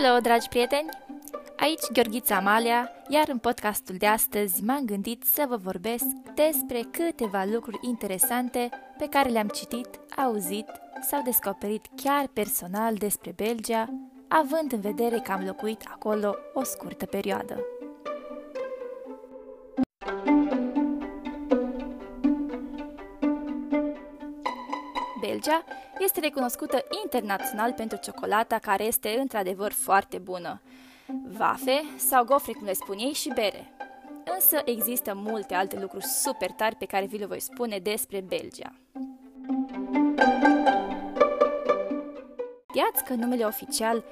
Hello, dragi prieteni! Aici Gheorghița Amalia, iar în podcastul de astăzi m-am gândit să vă vorbesc despre câteva lucruri interesante pe care le-am citit, auzit sau descoperit chiar personal despre Belgia, având în vedere că am locuit acolo o scurtă perioadă. Belgia este recunoscută internațional pentru ciocolata care este într-adevăr foarte bună. Vafe sau gofre, cum le spun ei, și bere. Însă există multe alte lucruri super tari pe care vi le voi spune despre Belgia. Știați că numele oficial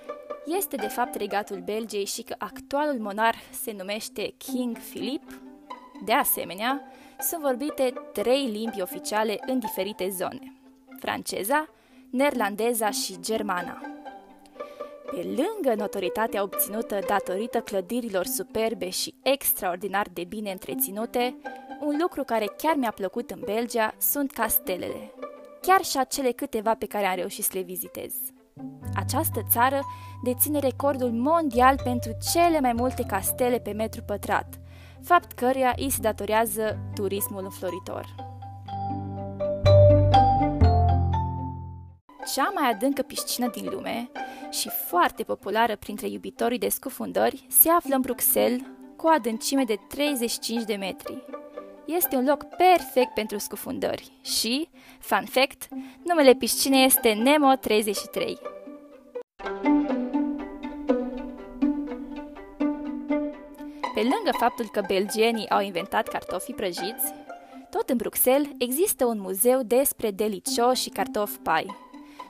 este de fapt regatul Belgiei și că actualul monarh se numește King Philip? De asemenea, sunt vorbite trei limbi oficiale în diferite zone franceza, neerlandeza și germana. Pe lângă notoritatea obținută datorită clădirilor superbe și extraordinar de bine întreținute, un lucru care chiar mi-a plăcut în Belgia sunt castelele, chiar și acele câteva pe care am reușit să le vizitez. Această țară deține recordul mondial pentru cele mai multe castele pe metru pătrat, fapt căruia îi se datorează turismul înfloritor. Cea mai adâncă piscină din lume și foarte populară printre iubitorii de scufundări, se află în Bruxelles, cu o adâncime de 35 de metri. Este un loc perfect pentru scufundări și, fun fact, numele piscinei este Nemo 33. Pe lângă faptul că belgienii au inventat cartofii prăjiți, tot în Bruxelles există un muzeu despre delicio și cartofi pai.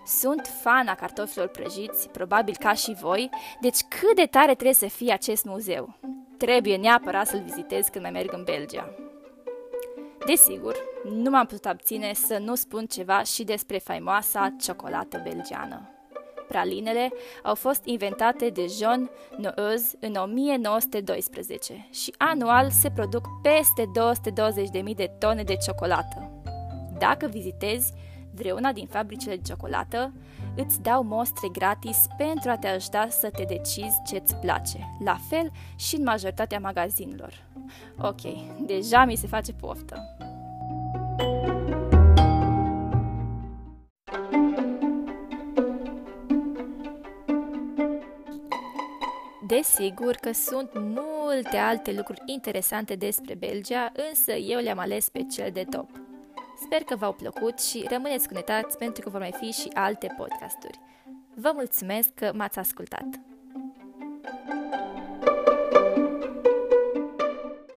Sunt fan a cartofilor prăjiți, probabil ca și voi, deci cât de tare trebuie să fie acest muzeu? Trebuie neapărat să-l vizitez când mai merg în Belgia. Desigur, nu m-am putut abține să nu spun ceva și despre faimoasa ciocolată belgiană. Pralinele au fost inventate de Jean Noeuz în 1912 și anual se produc peste 220.000 de tone de ciocolată. Dacă vizitezi vreuna din fabricile de ciocolată, îți dau mostre gratis pentru a te ajuta să te decizi ce-ți place. La fel și în majoritatea magazinelor. Ok, deja mi se face poftă. Desigur că sunt multe alte lucruri interesante despre Belgia, însă eu le-am ales pe cel de top. Sper că v-au plăcut și rămâneți conectați pentru că vor mai fi și alte podcasturi. Vă mulțumesc că m-ați ascultat!